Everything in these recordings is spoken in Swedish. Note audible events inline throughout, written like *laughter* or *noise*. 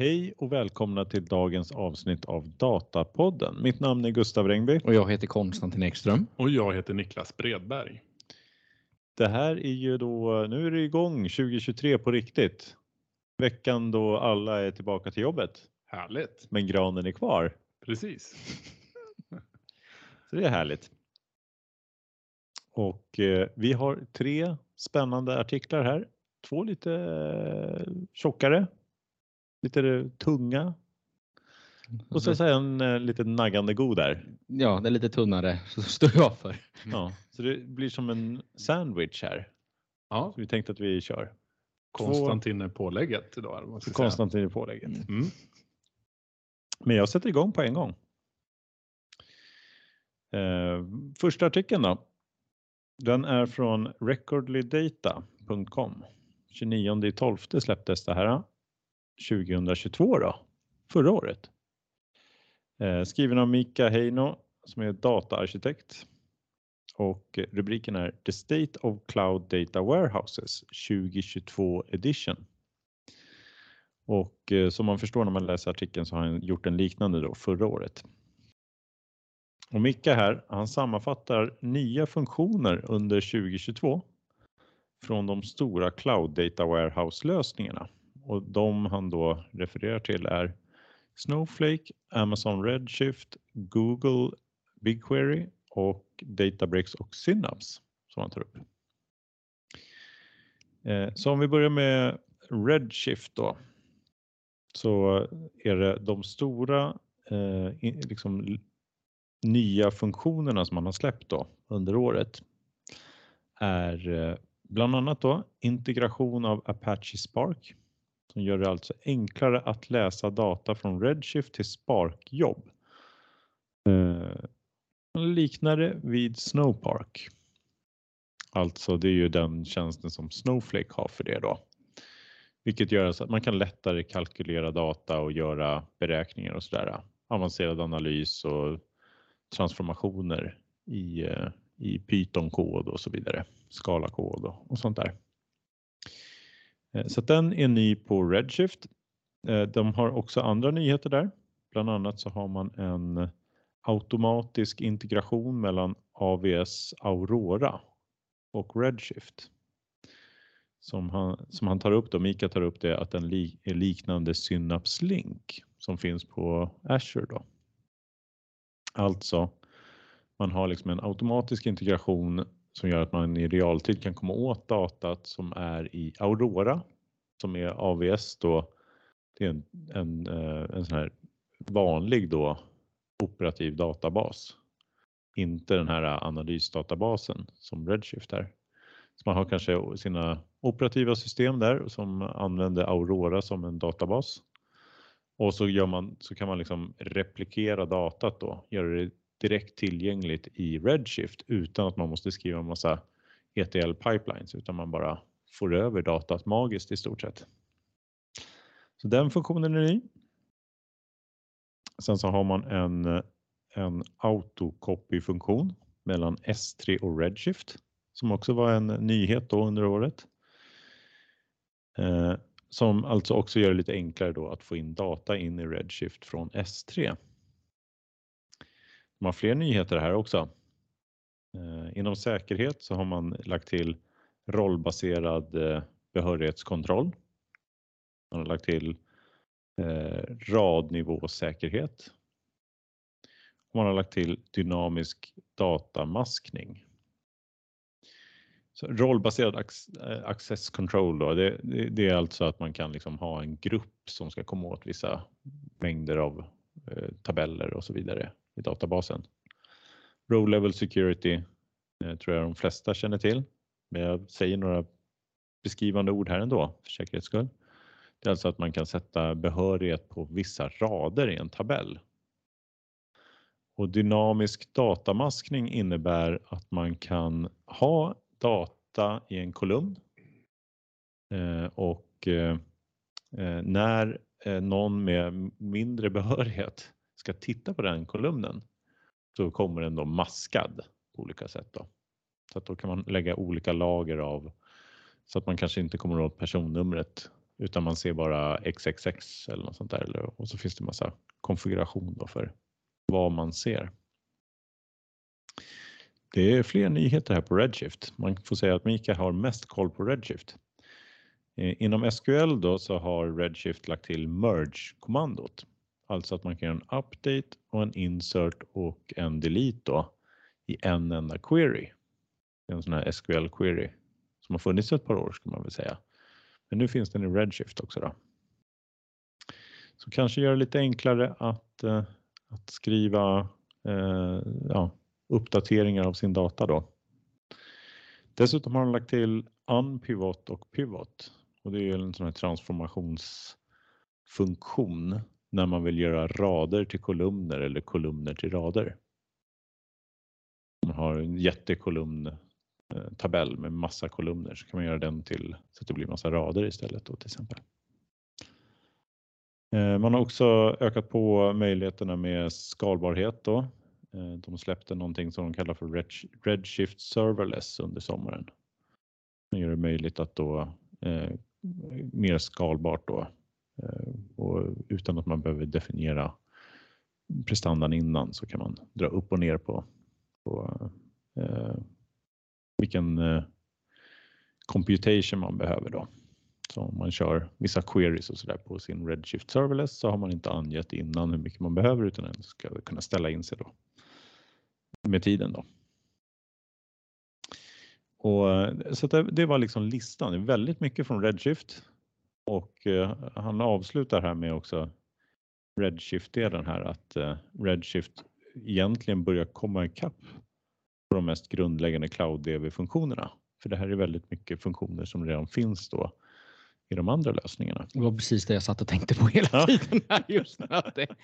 Hej och välkomna till dagens avsnitt av Datapodden. Mitt namn är Gustav Rengby. Och jag heter Konstantin Ekström. Och jag heter Niklas Bredberg. Det här är ju då, nu är det igång 2023 på riktigt. Veckan då alla är tillbaka till jobbet. Härligt. Men granen är kvar. Precis. Så det är härligt. Och eh, vi har tre spännande artiklar här. Två lite eh, tjockare, lite tunga och så en eh, lite naggande god där. Ja, är lite tunnare, *laughs* så står jag för. Ja, så det blir som en sandwich här. Ja. Så vi tänkte att vi kör. Konstantin är pålägget idag. Konstantin är pålägget. Mm. Men jag sätter igång på en gång. Eh, första artikeln då. Den är från recordlydata.com. 29 12 släpptes det här. 2022 då, förra året. Eh, skriven av Mika Heino som är dataarkitekt. Och rubriken är The State of Cloud Data Warehouses 2022 edition. Och eh, som man förstår när man läser artikeln så har han gjort en liknande då förra året. Och Micke här, han sammanfattar nya funktioner under 2022 från de stora Cloud Data Warehouse lösningarna. Och de han då refererar till är Snowflake, Amazon Redshift, Google BigQuery och Databricks och Synapse som han tar upp. Eh, så om vi börjar med Redshift då. Så är det de stora eh, liksom, nya funktionerna som man har släppt då under året är eh, bland annat då integration av Apache Spark som gör det alltså enklare att läsa data från Redshift till Spark-jobb. Eh, liknar det vid Snowpark. Alltså det är ju den tjänsten som Snowflake har för det då. Vilket gör att man kan lättare kalkylera data och göra beräkningar och sådär. Avancerad analys och transformationer i, eh, i Python-kod och så vidare. Skala kod och, och sånt där. Eh, så att den är ny på Redshift. Eh, de har också andra nyheter där. Bland annat så har man en automatisk integration mellan AWS Aurora och Redshift. Som han, som han tar upp då, Mika tar upp det att den li, är liknande Synapse Link som finns på Azure då. Alltså, man har liksom en automatisk integration som gör att man i realtid kan komma åt datat som är i Aurora som är AVS då. Det är en, en, eh, en sån här vanlig då operativ databas. Inte den här analysdatabasen som Redshift är. Så man har kanske sina operativa system där som använder Aurora som en databas. Och så, gör man, så kan man liksom replikera datat då, göra det direkt tillgängligt i Redshift utan att man måste skriva en massa ETL pipelines utan man bara får över datat magiskt i stort sett. Så den funktionen är ny. Sen så har man en, en autocopy-funktion mellan S3 och Redshift som också var en nyhet då under året. Eh, som alltså också gör det lite enklare då att få in data in i Redshift från S3. De har fler nyheter här också. Eh, inom säkerhet så har man lagt till rollbaserad eh, behörighetskontroll. Man har lagt till eh, radnivåsäkerhet. Man har lagt till dynamisk datamaskning. Så rollbaserad access control då, det, det, det är alltså att man kan liksom ha en grupp som ska komma åt vissa mängder av eh, tabeller och så vidare i databasen. Row level security eh, tror jag de flesta känner till, men jag säger några beskrivande ord här ändå för säkerhets skull. Det är alltså att man kan sätta behörighet på vissa rader i en tabell. Och dynamisk datamaskning innebär att man kan ha data i en kolumn eh, och eh, eh när eh, någon med mindre *laughs* behörighet ska titta på den kolumnen så kommer den då maskad på olika sätt. Då. Så att då kan man lägga olika lager av så att man kanske inte kommer åt personnumret utan man ser bara XXX eller något sånt där eller, och så finns det massa konfiguration då för vad man ser. Det är fler nyheter här på Redshift. Man får säga att Mika har mest koll på Redshift. Eh, inom SQL då så har Redshift lagt till merge-kommandot. Alltså att man kan göra en update och en insert och en delete då i en enda query. En sån här SQL query som har funnits ett par år ska man väl säga. Men nu finns den i Redshift också då. Så kanske göra det lite enklare att, eh, att skriva eh, ja, uppdateringar av sin data då. Dessutom har de lagt till unpivot och pivot och det är en sån här transformationsfunktion när man vill göra rader till kolumner eller kolumner till rader. Man har en jättekolumn eh, tabell med massa kolumner så kan man göra den till så att det blir massa rader istället då till exempel. Eh, man har också ökat på möjligheterna med skalbarhet då. Eh, de släppte någonting som de kallar för Redshift Serverless under sommaren. Det gör det möjligt att då eh, mer skalbart då Eh, och utan att man behöver definiera prestandan innan så kan man dra upp och ner på, på eh, vilken eh, computation man behöver då. Så om man kör vissa queries och sådär på sin Redshift Serverless så har man inte angett innan hur mycket man behöver utan den ska kunna ställa in sig då med tiden då. Och, eh, så det, det, var liksom listan, väldigt mycket från Redshift och eh, han avslutar här med också Redshift-delen här att eh, Redshift egentligen börjar komma ikapp på de mest grundläggande cloud-DB-funktionerna. För det här är väldigt mycket funktioner som redan finns då i de andra lösningarna. Det var precis det jag satt och tänkte på hela ja. tiden. Här just det. *laughs*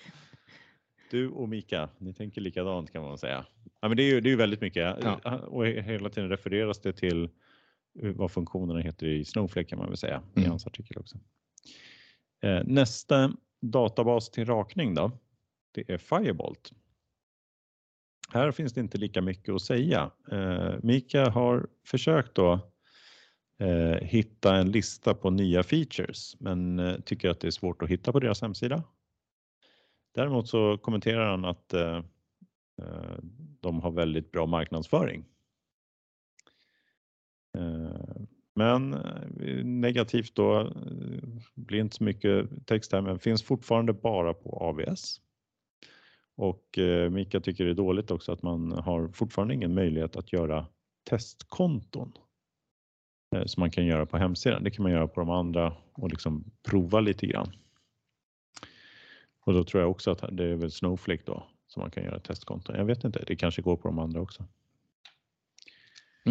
Du och Mika, ni tänker likadant kan man säga. Ja, men det är ju det är väldigt mycket ja. och hela tiden refereras det till vad funktionerna heter i Snowflake kan man väl säga mm. i hans artikel också. Eh, nästa databas till rakning då, det är Firebolt. Här finns det inte lika mycket att säga. Eh, Mika har försökt då eh, hitta en lista på nya features men eh, tycker att det är svårt att hitta på deras hemsida. Däremot så kommenterar han att eh, eh, de har väldigt bra marknadsföring. Eh, men eh, negativt då eh, blir inte så mycket text här men finns fortfarande bara på AVS. Och Mika tycker det är dåligt också att man har fortfarande ingen möjlighet att göra testkonton som man kan göra på hemsidan. Det kan man göra på de andra och liksom prova lite grann. Och då tror jag också att det är väl Snowflake då som man kan göra testkonton. Jag vet inte, det kanske går på de andra också.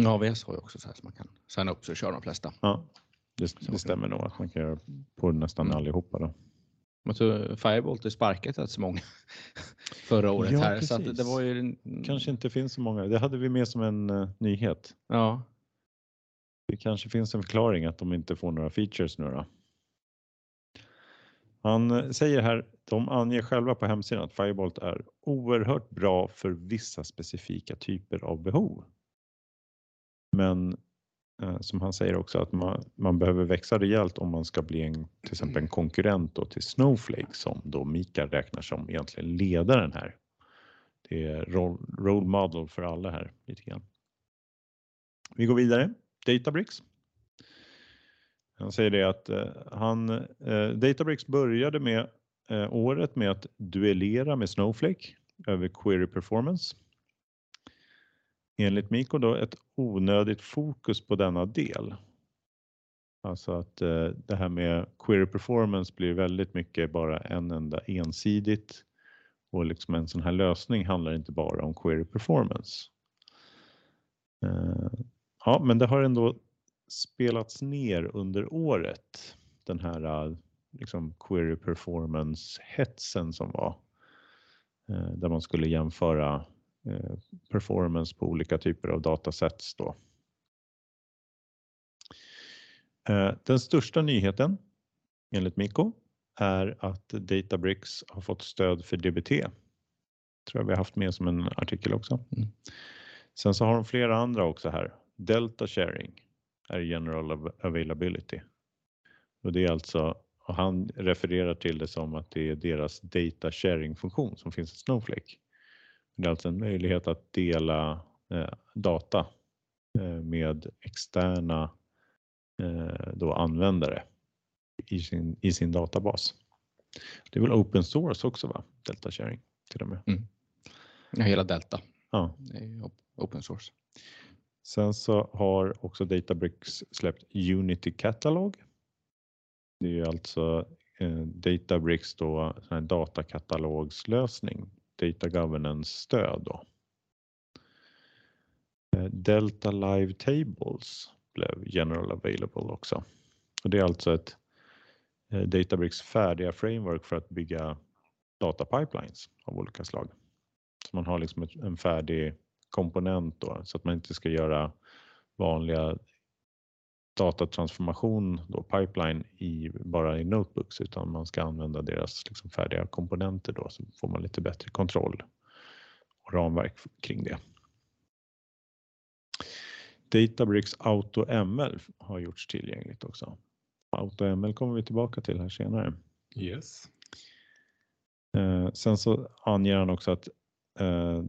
Ja, AWS har ju också så här som man kan signa upp så kör de flesta. Ja, det, det stämmer nog att man kan göra på nästan mm. allihopa då. Men så Firebolt har sparkat rätt så många *laughs* förra året ja, här. Så det var ju... Kanske inte finns så många. Det hade vi med som en uh, nyhet. Ja. Det kanske finns en förklaring att de inte får några features nu då. Han säger här, de anger själva på hemsidan att Firebolt är oerhört bra för vissa specifika typer av behov. Men eh, som han säger också att man, man, behöver växa rejält om man ska bli en, till exempel en konkurrent då till Snowflake som då Mikael räknar som egentligen ledaren här. Det är role model för alla här lite grann. Vi går vidare. Databricks. Han säger det att eh, han, eh, Databricks började med eh, året med att duellera med Snowflake över query performance. Enligt Mikko då ett onödigt fokus på denna del. Alltså att eh, det här med query performance blir väldigt mycket bara en enda ensidigt och liksom en sån här lösning handlar inte bara om query performance. Eh, ja, men det har ändå spelats ner under året. Den här eh, liksom query performance hetsen som var där man skulle jämföra performance på olika typer av datasets då. Den största nyheten enligt Miko är att Databricks har fått stöd för DBT. Tror jag vi har haft med som en artikel också. Mm. Sen så har de flera andra också här. Delta sharing, är general availability. Och det är alltså, och han refererar till det som att det är deras data sharing funktion som finns i Snowflake. Det är alltså en möjlighet att dela eh, data eh, med externa eh, då användare i sin, i sin databas. Det är väl open source också va? Delta sharing till och med. Mm. Ja, hela Delta. Ja. Open source. Sen så har också Databricks släppt Unity Catalog. Det är alltså eh, Databricks då en datakatalogslösning, data governance stöd då. Eh, Delta Live Tables blev general available också. Och det är alltså ett eh, Databricks färdiga framework för att bygga data pipelines av olika slag. Så man har liksom en färdig komponent då så att man inte ska göra vanliga datatransformation då, pipeline i, bara i notebooks utan man ska använda deras liksom färdiga komponenter då så får man lite bättre kontroll och ramverk kring det. Databricks AutoML har gjorts tillgängligt också. AutoML kommer vi tillbaka till här senare. Yes. Eh, sen så anger han också att eh,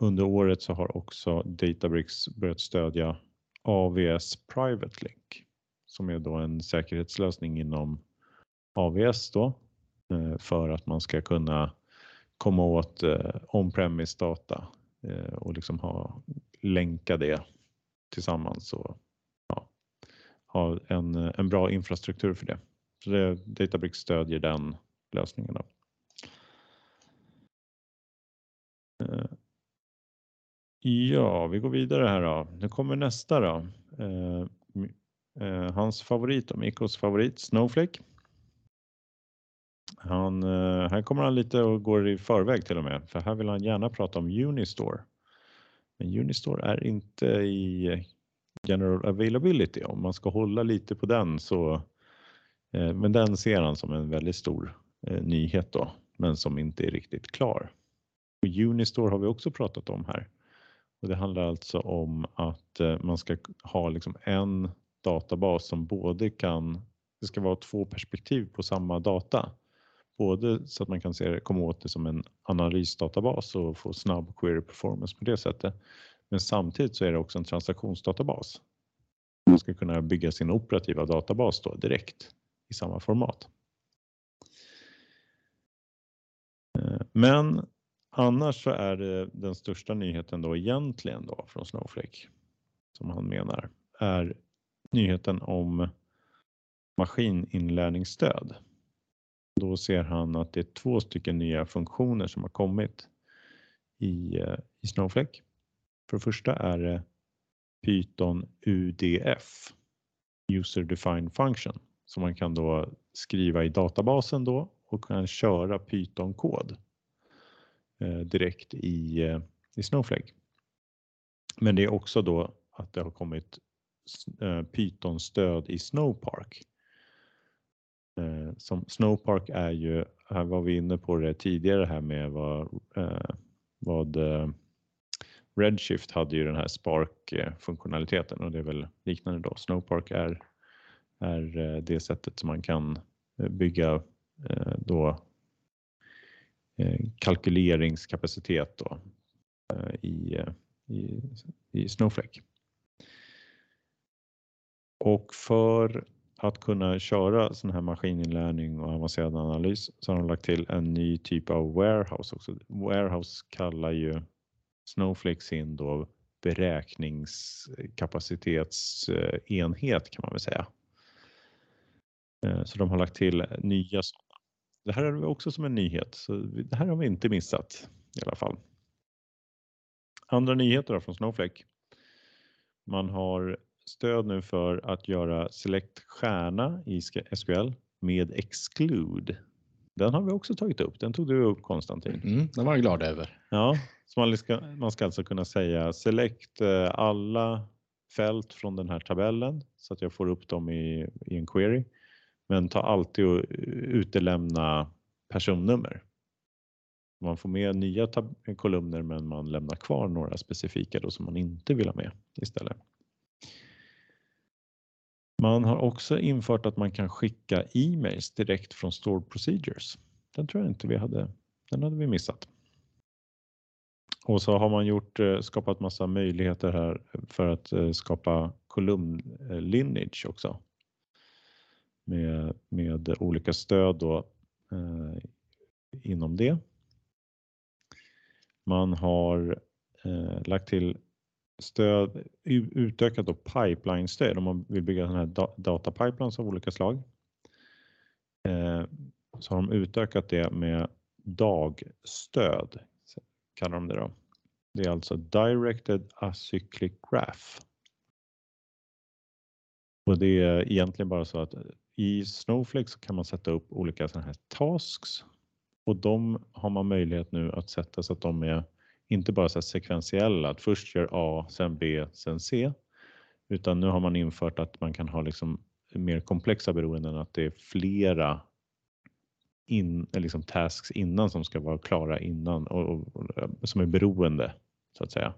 under året så har också Databricks börjat stödja AVS Private Link som är då en säkerhetslösning inom AVS då eh, för att man ska kunna komma åt eh, on-premise data eh, och liksom ha länka det tillsammans och ja, ha en, en bra infrastruktur för det. Så det, Databricks stödjer den lösningen. Då. Ja, vi går vidare här då. Nu kommer nästa då. Eh, eh, hans favorit, och Mikos favorit, Snowflake. Han, eh, här kommer han lite och går i förväg till och med, för här vill han gärna prata om Unistore. Men Unistore är inte i general availability. Om man ska hålla lite på den så, eh, men den ser han som en väldigt stor eh, nyhet då, men som inte är riktigt klar. Och Unistore har vi också pratat om här. Och det handlar alltså om att eh, man ska ha liksom en databas som både kan, det ska vara två perspektiv på samma data. Både så att man kan se, komma åt det som en analysdatabas och få snabb query performance på det sättet. Men samtidigt så är det också en transaktionsdatabas. Man ska kunna bygga sin operativa databas då direkt i samma format. Eh, men Annars så är det den största nyheten då egentligen då från Snowflake som han menar är nyheten om maskininlärningsstöd. Då ser han att det är två stycken nya funktioner som har kommit i, eh, i Snowflake. För det första är det Python UDF, User Defined Function, som man kan då skriva i databasen då och kan köra Python-kod Eh, direkt i, eh, i Snowflake. Men det är också då att det har kommit eh, Python-stöd i Snowpark. Som Snowpark är ju, här var vi inne på det tidigare här med vad, vad Redshift hade ju den här Spark-funktionaliteten och det är väl liknande då. Snowpark är, är det sättet som man kan bygga då Eh, kalkyleringskapacitet då, eh, i, eh, i, i Snowflake. Och för att kunna köra sån här maskininlärning och avancerad analys så har de lagt till en ny typ av warehouse också. Warehouse kallar ju Snowflake sin då beräkningskapacitetsenhet kan man väl säga. Så de har lagt till nya det här är vi också som en nyhet, så det här har vi inte missat i alla fall. Andra nyheter från Snowflake. Man har stöd nu för att göra select stjärna i SQL med exclude. Den har vi också tagit upp. Den tog du upp Konstantin. Mm, den var jag glad över. Ja, så man ska, man ska alltså kunna säga select eh, alla fält från den här tabellen så att jag får upp dem i, i en query men ta alltid och utelämna personnummer. Man får med nya kolumner men man lämnar kvar några specifika då som man inte vill ha med istället. Man har också infört att man kan skicka e-mails direkt från stored procedures. Den tror jag inte vi hade. Den hade vi missat. Och så har man gjort, eh, skapat massa möjligheter här för att eh, skapa kolumn eh, lineage också. Med, med olika stöd då, eh, inom det. Man har eh, lagt till stöd, utökat då pipeline-stöd om man vill bygga sådana här datapipelines av olika slag. Eh, så har de utökat det med dagstöd, kallar de det då. Det är alltså Directed Acyclic Graph. Och det är egentligen bara så att i Snowflake så kan man sätta upp olika sådana här tasks och de har man möjlighet nu att sätta så att de är inte bara så sekventiella, att först gör A, sen B, sen C, utan nu har man infört att man kan ha liksom mer komplexa beroenden, att det är flera in, liksom tasks innan som ska vara klara innan och, och, och, som är beroende så att säga.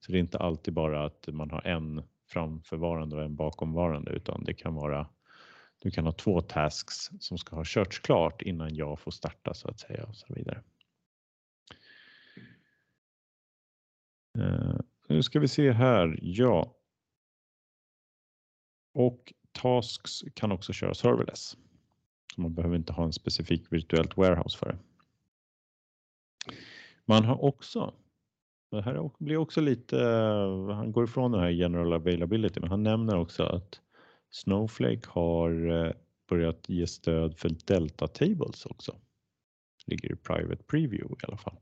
Så det är inte alltid bara att man har en framförvarande och en bakomvarande utan det kan vara du kan ha två tasks som ska ha körts klart innan jag får starta så att säga och så vidare. Eh, nu ska vi se här. Ja. Och tasks kan också köra serverless. Så man behöver inte ha en specifik virtuellt warehouse för det. Man har också, det här blir också lite, eh, han går ifrån den här general availability, men han nämner också att Snowflake har eh, börjat ge stöd för Delta Tables också. Ligger i Private Preview i alla fall.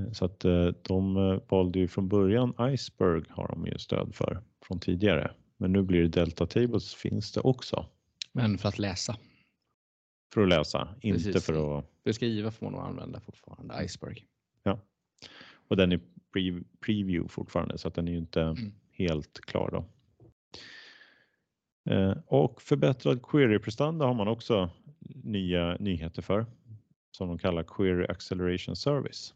Eh, så att eh, de valde ju från början Iceberg har de ju stöd för från tidigare. Men nu blir det Delta Tables finns det också. Men för att läsa? För att läsa, Precis. inte för att... För att skriva får man nog använda fortfarande Iceberg. Ja, och den är pre preview fortfarande så att den är ju inte mm. helt klar då. Eh, och förbättrad query-prestanda har man också nya nyheter för som de kallar Query Acceleration Service.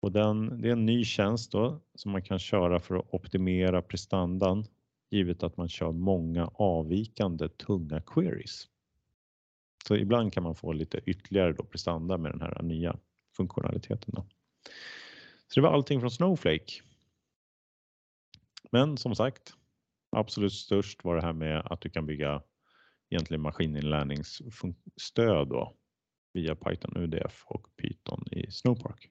Och den, det är en ny tjänst då som man kan köra för att optimera prestandan givet att man kör många avvikande tunga queries. Så ibland kan man få lite ytterligare då prestanda med den här nya funktionaliteten. Då. Så det var allting från Snowflake. Men som sagt, Absolut störst var det här med att du kan bygga egentligen maskininlärningsstöd då via Python UDF och Python i Snowpark.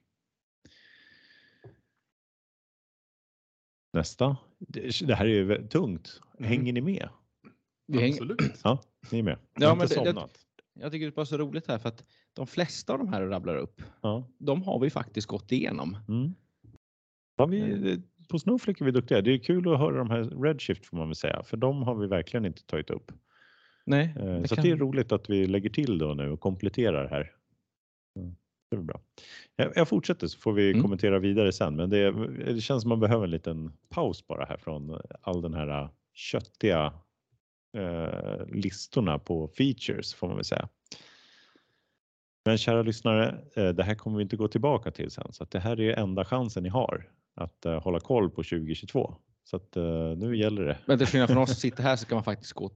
Nästa. Det här är ju tungt. Mm. Hänger ni med? Absolut. Ja, ni är med. Ja, men det, det, jag tycker det är bara så roligt här för att de flesta av de här du rabblar upp, ja. de har vi faktiskt gått igenom. Mm. Ja, vi, på Snowflake är vi duktiga. Det är kul att höra de här Redshift får man väl säga, för de har vi verkligen inte tagit upp. Nej, eh, det så kan... det är roligt att vi lägger till då nu och kompletterar här. Det är bra. Jag, fortsätter så får vi mm. kommentera vidare sen, men det, det, känns som man behöver en liten paus bara här från all den här köttiga eh, listorna på features får man väl säga. Men kära lyssnare, eh, det här kommer vi inte gå tillbaka till sen så att det här är enda chansen ni har att uh, hålla koll på 2022. Så att uh, nu gäller det. Men till skillnad från oss som *laughs* sitter här så kan man faktiskt gå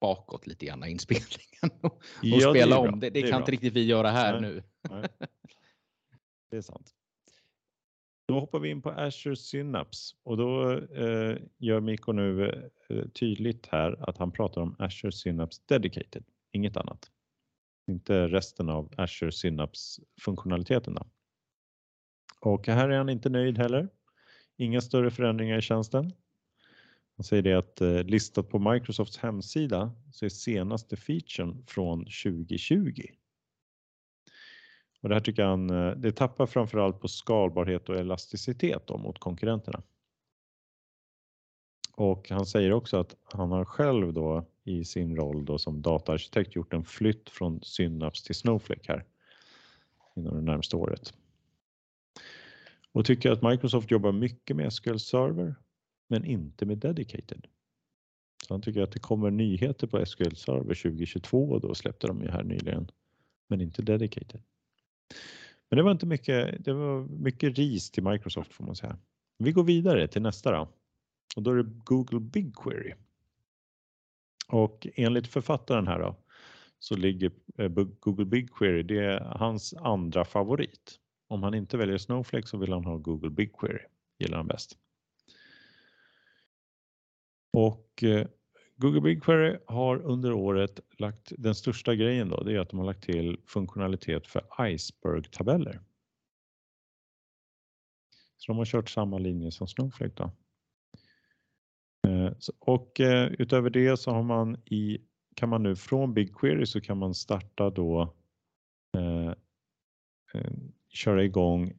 bakåt lite grann i inspelningen och, och ja, spela det om. Det, det, det kan inte riktigt vi göra här Nej. nu. Nej. Det är sant. Då hoppar vi in på Azure Synapse och då eh, gör Mikko nu eh, tydligt här att han pratar om Azure Synapse Dedicated, inget annat. Inte resten av Azure Synapse funktionaliteterna. Och här är han inte nöjd heller. Inga större förändringar i tjänsten. Han säger det att eh, listat på Microsofts hemsida så är senaste featuren från 2020. Och det här tycker han, eh, det tappar framförallt på skalbarhet och elasticitet då, mot konkurrenterna. Och han säger också att han har själv då i sin roll då som dataarkitekt gjort en flytt från Synapse till Snowflake här inom det närmaste året och tycker att Microsoft jobbar mycket med SQL Server men inte med Dedicated. Så han tycker att det kommer nyheter på SQL Server 2022 och då släppte de ju här nyligen, men inte Dedicated. Men det var inte mycket, det var mycket ris till Microsoft får man säga. Vi går vidare till nästa då. och då är det Google BigQuery. Och enligt författaren här då, så ligger eh, Google BigQuery, det är hans andra favorit. Om han inte väljer Snowflake så vill han ha Google BigQuery, gillar han bäst. Och eh, Google BigQuery har under året lagt, den största grejen då, det är att de har lagt till funktionalitet för Iceberg-tabeller. Så de har kört samma linje som Snowflake då. Eh, och eh, utöver det så har man i, kan man nu från BigQuery så kan man starta då eh, köra igång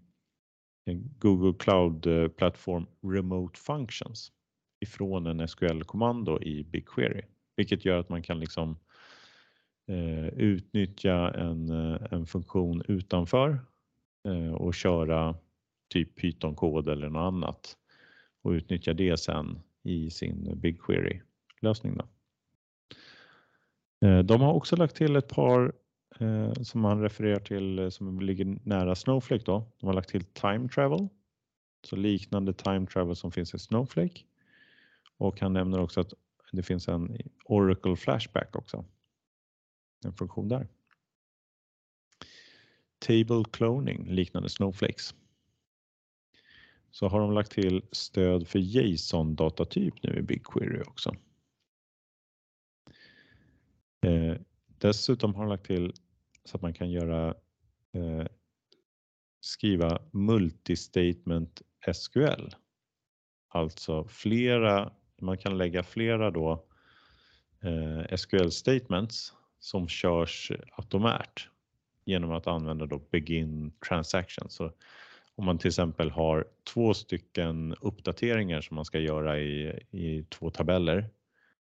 Google Cloud Platform Remote Functions ifrån en SQL-kommando i BigQuery, vilket gör att man kan liksom eh, utnyttja en, eh, en funktion utanför eh, och köra typ Python-kod eller något annat och utnyttja det sen i sin BigQuery-lösning. Eh, de har också lagt till ett par eh, som man refererar till eh, som ligger nära Snowflake. Då. De har lagt till time travel, så liknande time travel som finns i Snowflake. Och han nämner också att det finns en Oracle Flashback också. En funktion där. Table cloning liknande Snowflakes så har de lagt till stöd för JSON-datatyp nu i BigQuery också. Eh, dessutom har de lagt till så att man kan göra eh, skriva multistatement SQL. Alltså flera, man kan lägga flera då eh, SQL statements som körs automärt genom att använda då begin transaction. Så om man till exempel har två stycken uppdateringar som man ska göra i, i två tabeller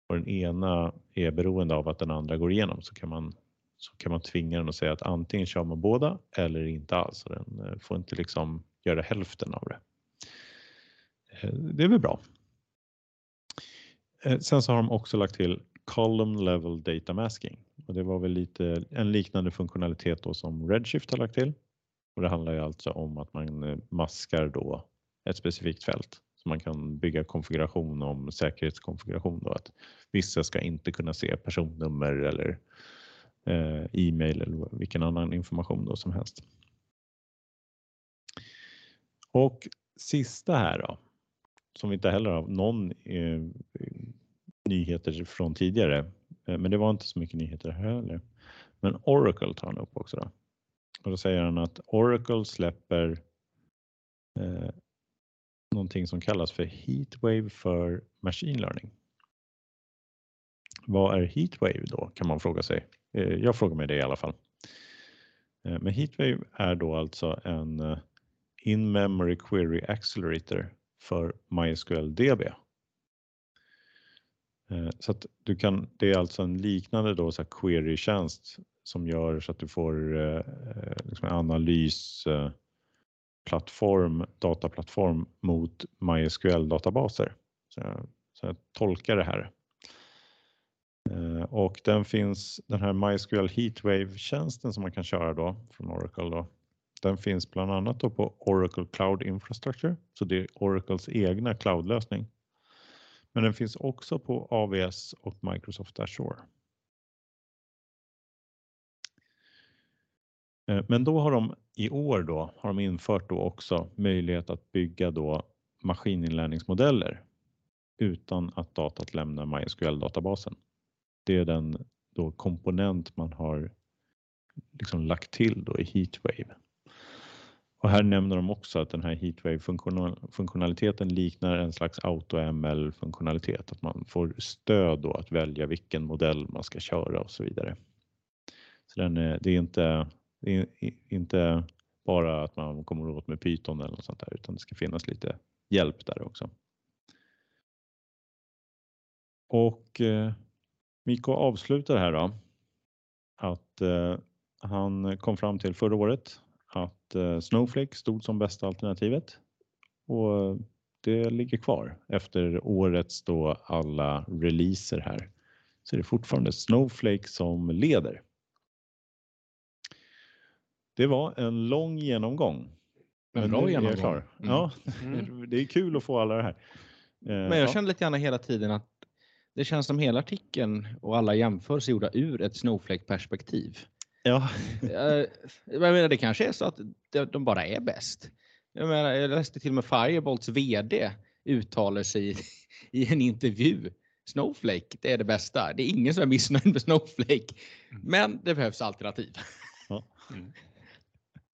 och den ena är beroende av att den andra går igenom så kan man, så kan man tvinga den att säga att antingen kör man båda eller inte alls. Den eh, får inte liksom göra hälften av det. Eh, det är väl bra. Eh, sen så har de också lagt till Column Level Data Masking och det var väl lite en liknande funktionalitet då som Redshift har lagt till. Och det handlar ju alltså om att man maskar då ett specifikt fält. Så man kan bygga konfiguration om säkerhetskonfiguration då att vissa ska inte kunna se personnummer eller eh, Eh, e-mail eller vilken annan information då som helst. Och sista här då, som vi inte heller har någon eh, nyheter från tidigare, eh, men det var inte så mycket nyheter här heller. Men Oracle tar han upp också då. Och då säger han att Oracle släpper eh, någonting som kallas för Heatwave för Machine Learning. Vad är Heatwave då kan man fråga sig. Eh, jag frågar mig det i alla fall. Eh, men Heatwave är då alltså en eh, in-memory query accelerator för MySQL DB. Så att du kan, det är alltså en liknande då så query-tjänst som gör så att du får eh, liksom en analysplattform, dataplattform mot MySQL-databaser. Så så jag tolkar det här. Eh, och den finns, den här MySQL Heatwave-tjänsten som man kan köra då från Oracle då, den finns bland annat då på Oracle Cloud Infrastructure, så det är Oracles egna cloudlösning. Men den finns också på AWS och Microsoft Azure. Eh, men då har de i år då har de infört då också möjlighet att bygga då maskininlärningsmodeller utan att datat lämnar MySQL-databasen. Det är den då komponent man har liksom lagt till då i Heatwave. Och här nämner de också att den här Heatwave-funktionaliteten liknar en slags AutoML-funktionalitet, att man får stöd då att välja vilken modell man ska köra och så vidare. Så den är, det är inte det är inte bara att man kommer åt med Python eller något sånt där utan det ska finnas lite hjälp där också. Och eh, Mikko avslutar här då att eh, han kom fram till förra året att eh, Snowflake stod som bästa alternativet och det ligger kvar efter årets då alla releaser här. Så det är fortfarande Snowflake som leder. Det var en lång genomgång. En bra genomgång. Mm. Ja, mm. *laughs* det är kul att få alla det här. Men jag känner lite gärna hela tiden att det känns som hela artikeln och alla jämförelser gjorda ur ett Snowflake-perspektiv. Ja. *laughs* jag menar, det kanske är så att de bara är bäst. Jag, menar, jag läste till och med Firebolts VD uttalar sig *laughs* i en intervju. Snowflake, det är det bästa. Det är ingen som är missnöjd med Snowflake, mm. men det behövs alternativ. Ja. *laughs* Mm.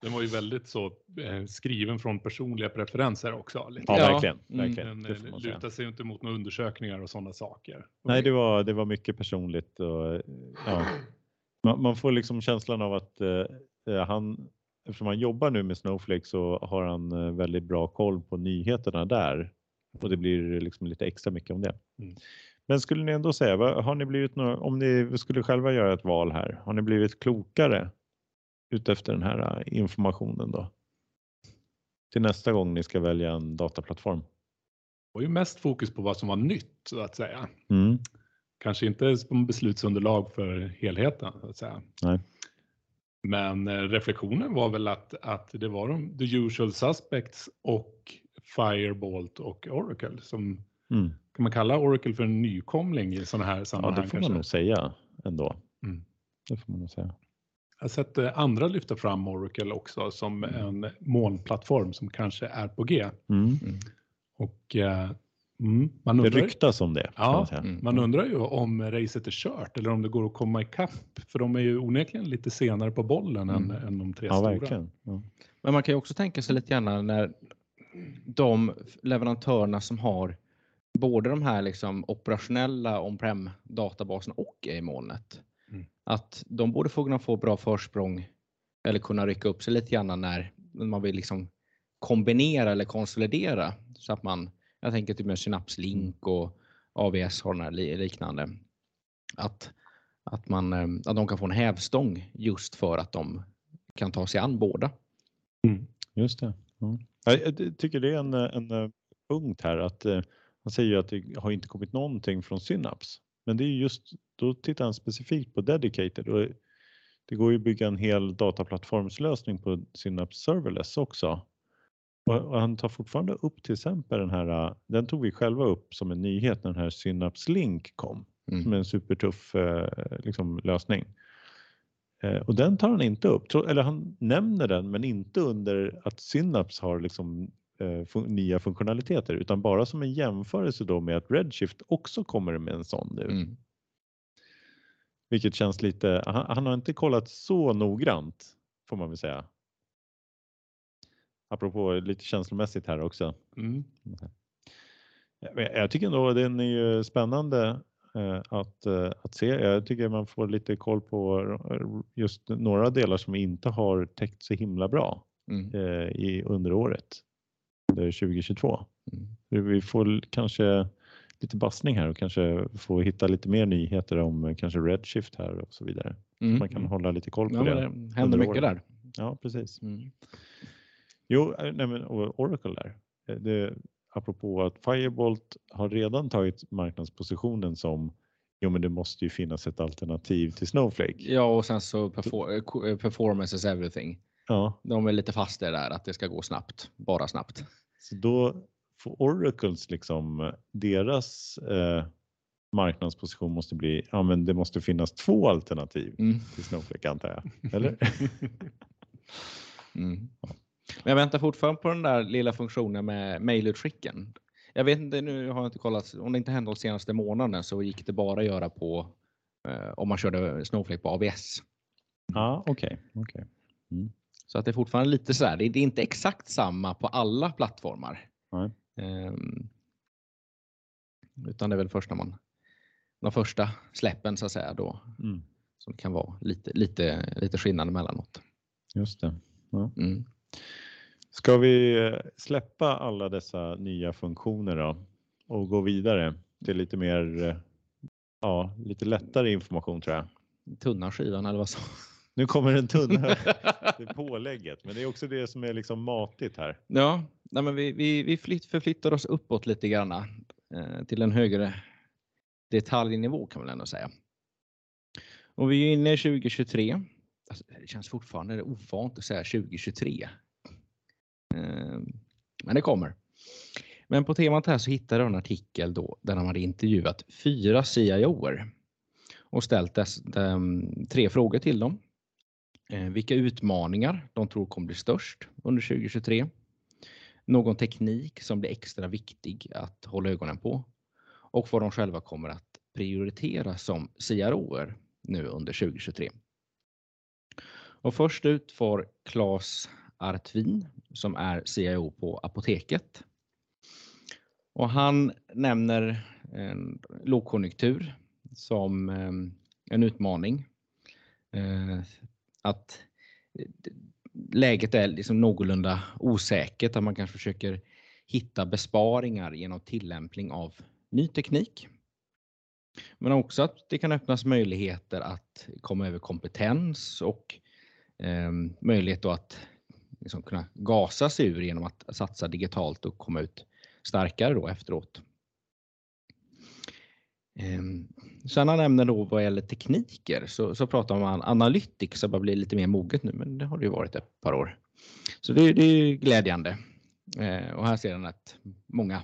Den var ju väldigt så eh, skriven från personliga preferenser också. Lite. Ja, verkligen. Mm. verkligen. Den eh, lutar sig inte mot några undersökningar och sådana saker. Nej, det var, det var mycket personligt. Och, ja. man, man, får liksom känslan av att eh, eh, han, eftersom han jobbar nu med Snowflake så har han väldigt bra koll på nyheterna där. Och det blir liksom lite extra mycket om det. Mm. Men skulle ni ändå säga, har ni blivit några, om ni skulle själva göra ett val här, har ni blivit klokare utefter den här äh, informationen då? Till nästa gång ni ska välja en dataplattform? Det var ju mest fokus på vad som var nytt så att säga. Mm. Kanske inte som beslutsunderlag för helheten så att säga. Nej. Men äh, reflektionen var väl att, att det var de the usual suspects och Firebolt och Oracle som mm. kan man kalla Oracle för en nykomling i sådana här sammanhang? Ja, det får kanske? man nog säga ändå. Mm. Det får man nog säga. Jag har sett eh, andra lyfta fram Oracle också som mm. en molnplattform som kanske är på G. Mm. mm. Och eh, mm, man undrar, det ryktas om det. Ja, man, mm. man, undrar ju om racet är kört eller om det går att komma ikapp. För de är ju onekligen lite senare på bollen än, mm. än de tre ja, stora. Verkligen. Ja. Men man kan ju också tänka sig lite grann när de leverantörerna som har både de här liksom operationella on-prem databaserna och i molnet att de borde få kunna få bra försprång eller kunna rycka upp sig lite grann när man vill liksom kombinera eller konsolidera så att man, jag tänker typ med Synapslink och AVS har den här liknande. Att, att, man, eh, att de kan få en hävstång just för att de kan ta sig an båda. Mm, just det. Ja. Jag tycker det är en, en eh, punkt här att man eh, säger att det har inte kommit någonting från Synaps. Men det är just, då tittar han specifikt på Dedicated och det går ju att bygga en hel dataplattformslösning på Synapse Serverless också. Och han tar fortfarande upp till exempel den här, den tog vi själva upp som en nyhet när den här Synapse Link kom, mm. som är en supertuff eh, liksom, lösning. Eh, och den tar han inte upp, eller han nämner den men inte under att Synapse har liksom eh, nya funktionaliteter utan bara som en jämförelse då med att Redshift också kommer med en sån nu. Mm. Vilket känns lite, han, han, har inte kollat så noggrant får man väl säga. Apropå lite känslomässigt här också. Mm. Jag tycker ändå den är ju spännande eh, att, eh, att se. Jag tycker man får lite koll på just några delar som inte har täckt så himla bra mm. I under året under 2022. Mm. Vi får kanske lite bassning här och kanske få hitta lite mer nyheter om eh, kanske Redshift här och så vidare. Mm. Man kan hålla lite koll på ja, det. Det händer mycket där. Ja, precis. Mm. Jo, eh, nej men Oracle där. Eh, det, apropå att Firebolt har redan tagit marknadspositionen som Jo, men det måste ju finnas ett alternativ till Snowflake. Ja, och sen så performance is everything. Ja. De är lite fast i det där att det ska gå snabbt, bara snabbt. Så då får Oracles liksom deras eh, marknadsposition måste bli, ja men det måste finnas två alternativ mm. till Snowflake antar jag, *laughs* eller? mm. Men jag väntar fortfarande på den där lilla funktionen med mailutskicken. Jag vet inte, nu har jag inte kollat, om det inte hände de senaste månaderna så gick det bara att göra på eh, om man körde Snowflake på ABS. Ja, okej. Okay, okay. Mm. Så att det är fortfarande lite så här, det är inte exakt samma på alla plattformar. Um, utan det är väl först när man, de första släppen så att säga då mm. som kan vara lite, lite, lite skillnad emellanåt. Just det. Ja. Mm. Ska vi eh, släppa alla dessa nya funktioner då och gå vidare till lite mer, eh, ja, lite lättare information tror jag. Tunna skivan eller vad så? Nu kommer en tunna, *laughs* det är pålägget, men det är också det som är liksom matigt här. Ja, nej men vi, vi, vi flytt, förflyttar oss uppåt lite grann eh, till en högre detaljnivå kan man ändå säga. Och vi är inne i 2023. Alltså, det känns fortfarande ovant att säga 2023. Eh, men det kommer. Men på temat här så hittade jag en artikel då där de hade intervjuat fyra CIOer och ställt dess, de, tre frågor till dem. Eh, vilka utmaningar de tror kommer bli störst under 2023. Någon teknik som blir extra viktig att hålla ögonen på och vad de själva kommer att prioritera som CROer nu under 2023. Och först ut får Claes Artvin som är CIO på Apoteket. Och han nämner en lågkonjunktur som eh, en utmaning. Eh, att eh, läget är liksom någorlunda osäkert, att man kanske försöker hitta besparingar genom tillämpning av ny teknik. Men också att det kan öppnas möjligheter att komma över kompetens och eh, möjlighet att liksom kunna gasa sig ur genom att satsa digitalt och komma ut starkare då efteråt. Ehm, sen han nämner då vad gäller tekniker så, så pratar man Analytics som börjar bli lite mer moget nu, men det har det ju varit ett par år. Så det, det är glädjande. Ehm, och här ser han att många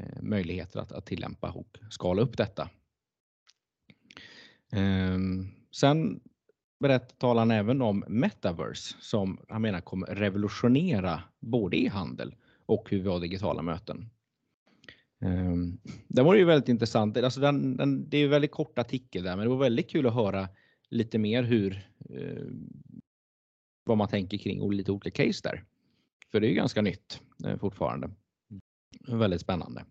eh, möjligheter att, att tillämpa och skala upp detta. Ehm, sen berättar, talar han även om metaverse som han menar kommer revolutionera både e-handel och hur vi har digitala möten. Um, den var ju väldigt intressant. Alltså den, den, det är en väldigt kort artikel där, men det var väldigt kul att höra lite mer hur eh, vad man tänker kring lite olika case där. För det är ju ganska nytt eh, fortfarande. Väldigt spännande.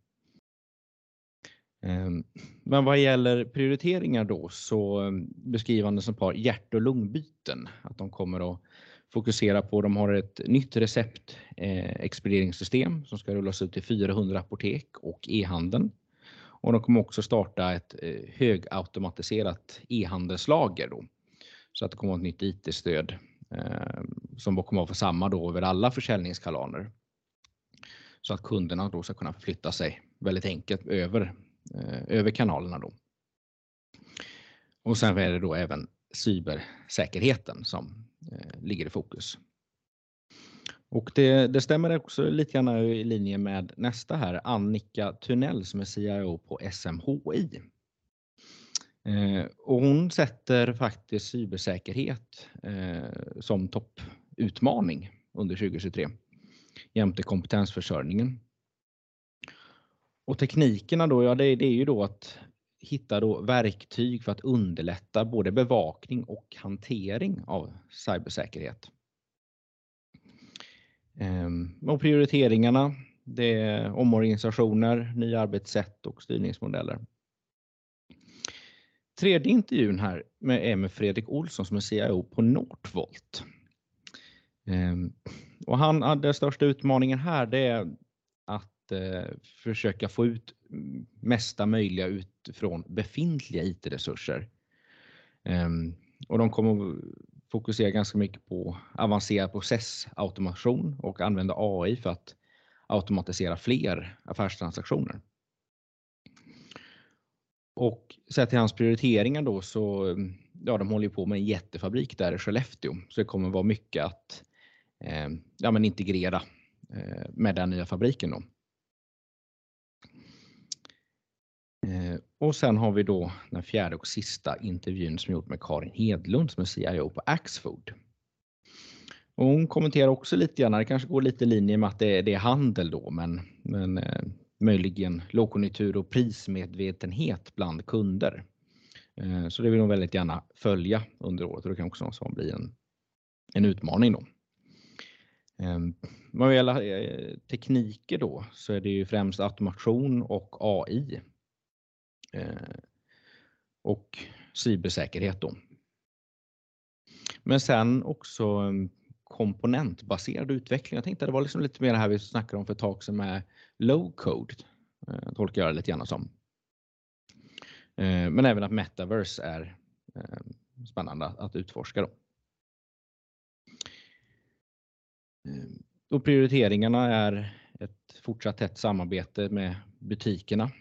Um, men vad gäller prioriteringar då så eh, um, beskriver han det som par hjärt och lungbyten. Att de kommer att fokusera på. De har ett nytt recept eh, expedieringssystem som ska rullas ut till 400 apotek och e-handeln. Och de kommer också starta ett eh, högautomatiserat e-handelslager då. Så att det kommer att ett nytt IT-stöd eh, som kommer att vara samma då över alla försäljningskanaler. Så att kunderna då ska kunna förflytta sig väldigt enkelt över, eh, över kanalerna då. Och sen är det då även cybersäkerheten som Eh, ligger i fokus. Och det, det, stämmer också lite grann i linje med nästa här, Annika Tunnell som är CIO på SMHI. Eh, och hon sätter faktiskt cybersäkerhet eh, som topputmaning under 2023 jämte kompetensförsörjningen. Och teknikerna då, ja det, det är ju då att hitta då verktyg för att underlätta både bevakning och hantering av cybersäkerhet. Ehm, och prioriteringarna, det är omorganisationer, nya arbetssätt och styrningsmodeller. Tredje intervjun här med är med Fredrik Olsson som är CIO på Northvolt. Ehm, och han, den största utmaningen här det är att eh, försöka få ut mesta möjliga utifrån befintliga IT-resurser. Ehm, och de kommer fokusera ganska mycket på avancerad processautomation och använda AI för att automatisera fler affärstransaktioner. Och sett till hans prioriteringar då så, ja de håller på med en jättefabrik där i Skellefteå. Så det kommer vara mycket att eh, ja, men integrera eh, med den nya fabriken då. Eh, Eh, och sen har vi då den fjärde och sista intervjun som gjort med Karin Hedlund som är CIO på Axfood. Och hon kommenterar också lite grann, det kanske går lite i linje med att det är, det är handel då, men, men eh, möjligen lågkonjunktur och prismedvetenhet bland kunder. Eh, så det vill hon väldigt gärna följa under året och det kan också bli en, en utmaning då. Eh, vad gäller eh, tekniker då så är det ju främst automation och AI Eh, och cybersäkerhet då. Men sen också eh, komponentbaserad utveckling. Jag tänkte det var liksom lite mer det här vi snackade om för ett tag sedan med low code. Eh, tolkar jag det lite grann som. Eh, men även att metaverse är eh, spännande att utforska. Då. Och prioriteringarna är ett fortsatt tätt samarbete med butikerna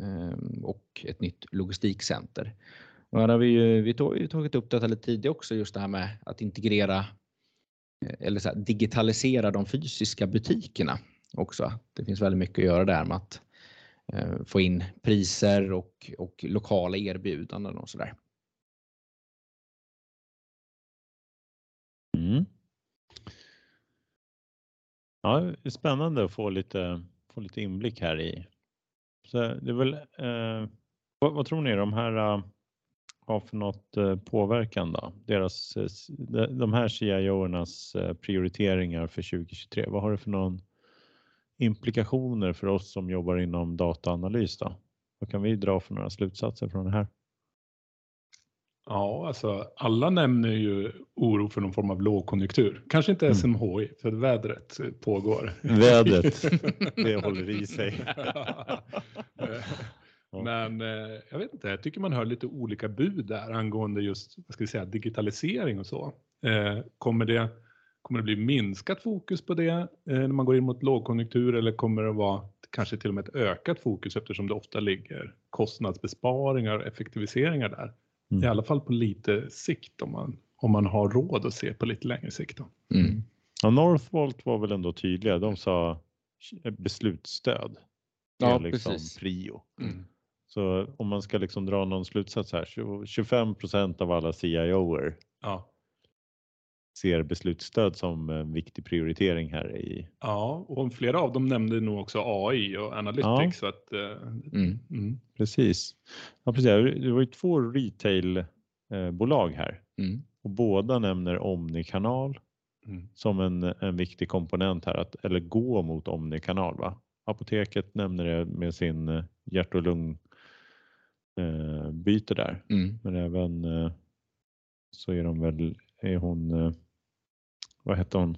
Ehm, och ett nytt logistikcenter. Och här har vi, ju, vi har tagit upp detta lite tidigare också, just det här med att integrera eh, eller så här, digitalisera de fysiska butikerna också. Det finns väldigt mycket att göra där med att eh, få in priser och, och lokala erbjudanden och sådär. Mm. Ja, det är spännande att få lite, få lite inblick här i. Så det är väl, eh, vad, vad, tror ni de här uh, har för något uh, påverkan då? Deras, uh, de här CIO-ernas prioriteringar för 2023, vad har det för någon implikationer för oss som jobbar inom dataanalys då? Vad kan vi dra för några slutsatser från det här? Ja, alltså alla nämner ju oro för någon form av lågkonjunktur. Kanske inte SMHI, mm. för vädret pågår. Vädret, *laughs* det håller i sig. Men eh, jag vet inte, jag tycker man hör lite olika bud där angående just vad ska vi säga, digitalisering och så. Eh, kommer, det, kommer det bli minskat fokus på det eh, när man går in mot lågkonjunktur eller kommer det vara kanske till och med ett ökat fokus eftersom det ofta ligger kostnadsbesparingar och effektiviseringar där? Mm. I alla fall på lite sikt om man, om man har råd att se på lite längre sikt. Mm. Ja, Northvolt var väl ändå tydliga. De sa beslutsstöd. Ja, liksom precis. prio. Mm. Så om man ska liksom dra någon slutsats här, 25 procent av alla CIOer ja ser beslutsstöd som en viktig prioritering här i. Ja, och flera av dem nämnde nog också AI och Analytics. Ja. att, uh, mm. Mm. Precis. Ja, precis. Det var ju två retailbolag här mm. och båda nämner omnikanal mm. som en, en viktig komponent här, att, eller gå mot omnikanal. Va? Apoteket nämner det med sin eh, hjärt och lung eh, byte där, mm. men även eh, så är de väl, är hon eh, vad hette hon?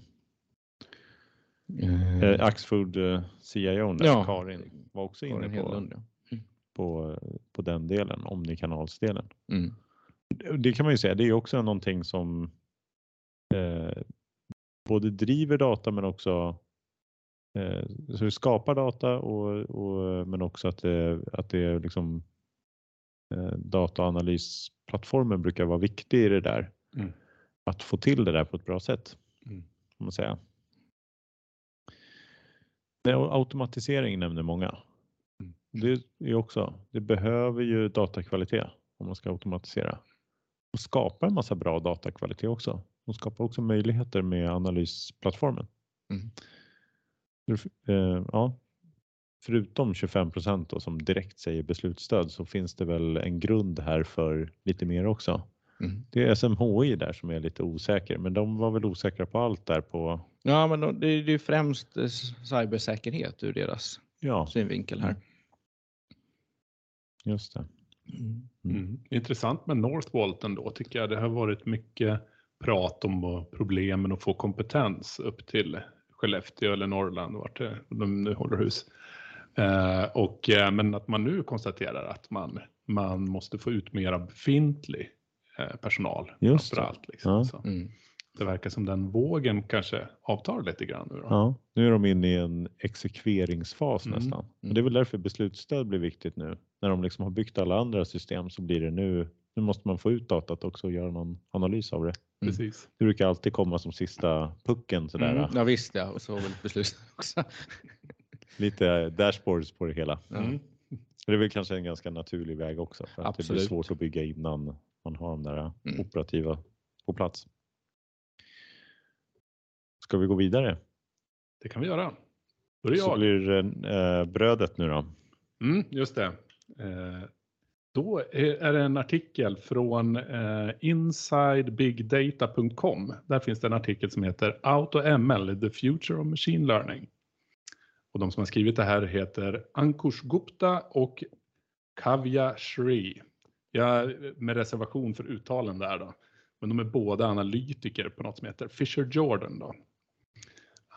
Mm. Eh, Axfood eh, CIO, ja. Karin, var också inne på, Hedlund, ja. mm. på, på den delen, omnikanalsdelen. Mm. Det kan man ju säga, det är också någonting som eh, både driver data men också eh, så det skapar data och, och, men också att det, att det är liksom eh, dataanalysplattformen brukar vara viktig i det där. Mm. Att få till det där på ett bra sätt. Mm. man säga. Automatisering nämner många. Mm. Det är också, det behöver ju datakvalitet om man ska automatisera. Och skapa en massa bra datakvalitet också. Och skapar också möjligheter med analysplattformen. Mm. Eh, ja, förutom 25 procent som direkt säger beslutsstöd så finns det väl en grund här för lite mer också. Mm. Det är SMHI där som är lite osäker, men de var väl osäkra på allt där på. Ja, men det är ju främst eh, cybersäkerhet ur deras ja. synvinkel här. Just det. Mm. Mm. Intressant med Northvolt ändå tycker jag. Det har varit mycket prat om problemen att få kompetens upp till Skellefteå eller Norrland vart de nu håller hus. Eh, och, eh, men att man nu konstaterar att man, man måste få ut mer av befintlig Eh, personal. Just det. Allt, liksom. ja. mm. det verkar som den vågen kanske avtar lite grann. Nu, då. Ja, nu är de inne i en exekveringsfas mm. nästan. Och det är väl därför beslutsstöd blir viktigt nu. När de liksom har byggt alla andra system så blir det nu, nu måste man få ut datat också och göra någon analys av det. Mm. Precis. Det brukar alltid komma som sista pucken sådär. Mm. Ja visst ja, och så väl beslutsstöd *laughs* också. Lite dashboards på det hela. Mm. Det är väl kanske en ganska naturlig väg också för att det blir svårt att bygga innan man har de där mm. operativa på plats. Ska vi gå vidare? Det kan vi göra. Då är det Så jag. blir eh, brödet nu då. Mm, just det. Eh, då är det en artikel från eh, insidebigdata.com. Där finns det en artikel som heter AutoML, the future of machine learning. Och de som har skrivit det här heter Ankush Gupta och Kavya Shri. Jag eh, med reservation för uttalen där då. Men de är båda analytiker på något som heter Fisher Jordan då.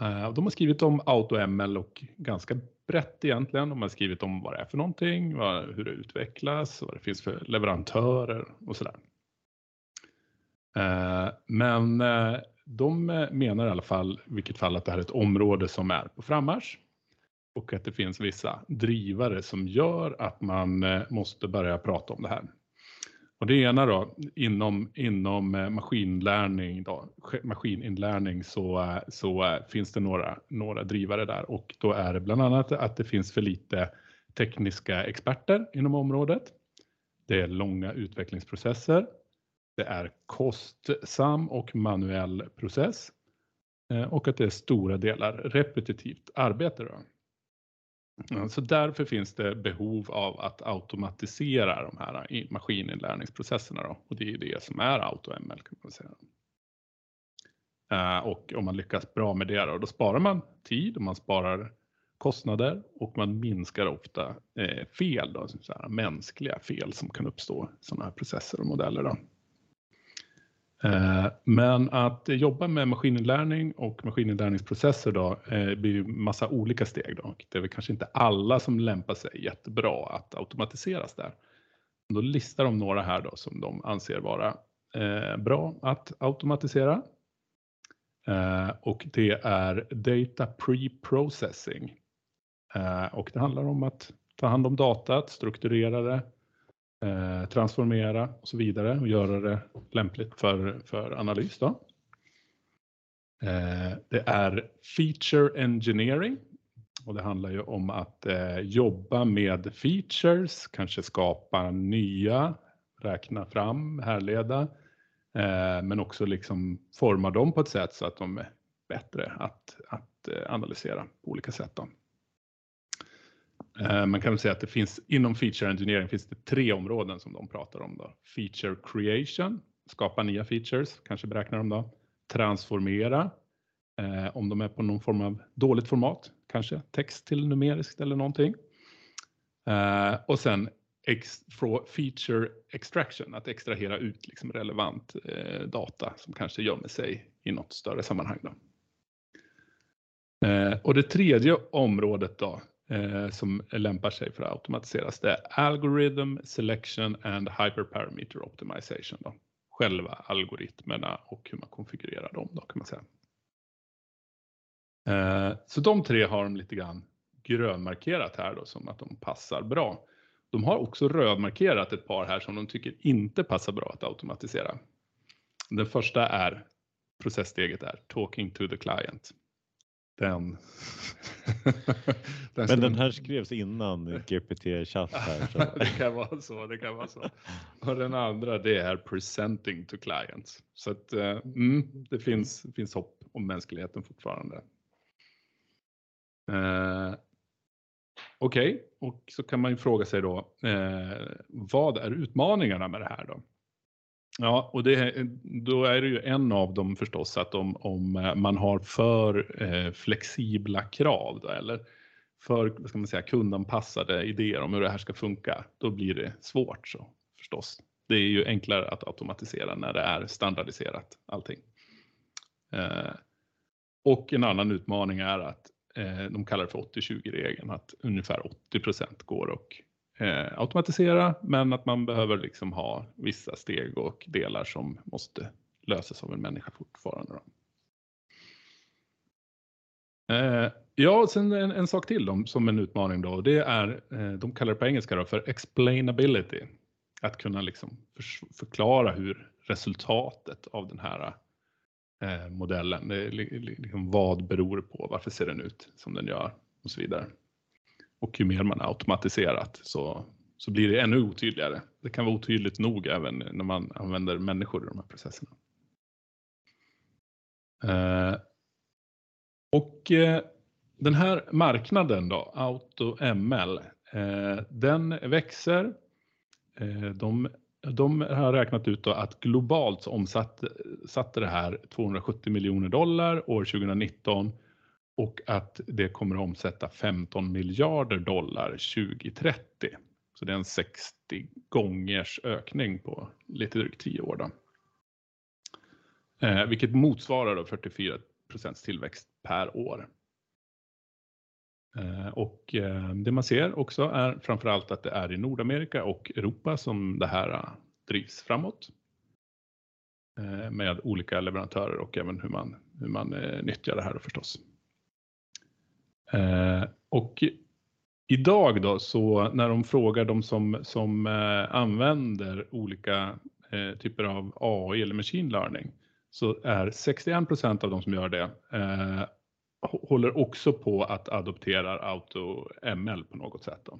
Uh, de har skrivit om AutoML och ganska brett egentligen. De har skrivit om vad det är för någonting, vad, hur det utvecklas, vad det finns för leverantörer och sådär. Uh, men uh, de menar i alla fall, i vilket fall, att det här är ett område som är på frammarsch och att det finns vissa drivare som gör att man måste börja prata om det här. Och det ena då, inom, inom eh, maskinlärning, då, maskininlärning så, eh, så eh, finns det några, några drivare där och då är det bland annat att det finns för lite tekniska experter inom området. Det är långa utvecklingsprocesser. Det är kostsam och manuell process och att det är stora delar repetitivt arbete. Då. Så därför finns det behov av att automatisera de här maskininlärningsprocesserna då. och det är det som är AutoML kan man säga. Och om man lyckas bra med det då, då sparar man tid och man sparar kostnader och man minskar ofta fel då, så här, mänskliga fel som kan uppstå i sådana här processer och modeller. Då. Eh, men att jobba med maskininlärning och maskininlärningsprocesser då eh, blir ju massa olika steg då. Det är väl kanske inte alla som lämpar sig jättebra att automatiseras där. Då listar de några här då som de anser vara eh, bra att automatisera. Och det är data pre-processing. Och det handlar om att ta hand om datat, strukturera det, Eh, transformera och så vidare och göra det lämpligt för, för analys. Då. Eh, det är feature engineering och det handlar ju om att eh, jobba med features, kanske skapa nya, räkna fram, härleda, men också liksom forma dem på ett sätt så att de är bättre att, att analysera på olika sätt. Då. Eh, man kan väl säga att det finns inom feature engineering finns det tre områden som de pratar om då. Feature creation, skapa nya features, kanske beräkna dem då. Transformera, eh, om de är på någon form av dåligt format, kanske text till numeriskt eller någonting. Eh, och sen feature extraction, att extrahera ut liksom relevant data som kanske gömmer sig i något större sammanhang. Då. Och det tredje området då Eh, som lämpar sig för att automatiseras, det är algorithm selection and hyperparameter optimization. Då. Själva algoritmerna och hur man konfigurerar dem då kan man säga. Eh, så de tre har de lite grann grönmarkerat här då som att de passar bra. De har också rödmarkerat ett par här som de tycker inte passar bra att automatisera. Den första är processsteget är talking to the client. Den. *laughs* den Men den här skrevs innan GPT-chatt här. Så. *laughs* det kan vara så, det kan vara så. Och den andra det är presenting to clients. Så att mm, det finns, finns hopp om mänskligheten fortfarande. Eh, Okej, okay. och så kan man ju fråga sig då, eh, vad är utmaningarna med det här då? Ja, och det, då är det ju en av dem förstås att om, om eh, man har för eh, flexibla krav då, eller för vad ska man säga, kundanpassade idéer om hur det här ska funka, då blir det svårt så förstås. Det är ju enklare att automatisera när det är standardiserat allting. Eh, och en annan utmaning är att eh, de kallar det för 80-20-regeln, att ungefär 80% går och eh, automatisera, men att man behöver liksom ha vissa steg och delar som måste lösas av en människa fortfarande. Eh, ja, sen en, en, sak till då, som en utmaning då, det är, eh, de kallar det på engelska då, för explainability. Att kunna liksom för, förklara hur resultatet av den här eh, modellen, det, liksom, vad beror det på, varför ser den ut som den gör och så vidare. Och ju mer man har automatiserat så, så blir det ännu otydligare. Det kan vara otydligt nog även när man använder människor i de här processerna. Eh, och eh, den här marknaden då, AutoML, eh, den växer. Eh, de, de har räknat ut att globalt omsatte satte det här 270 miljoner dollar år 2019 och att det kommer att omsätta 15 miljarder dollar 2030. Så det är en 60 gångers ökning på lite drygt 10 år. Då. Eh, vilket motsvarar då 44 tillväxt per år. Eh, och eh, det man ser också är framförallt att det är i Nordamerika och Europa som det här eh, drivs framåt. Eh, med olika leverantörer och även hur man, hur man eh, nyttjar det här förstås. Eh, och idag då så när de frågar de som, som eh, använder olika eh, typer av AI eller machine learning så är 61 procent av de som gör det eh, håller också på att adoptera AutoML på något sätt. Då.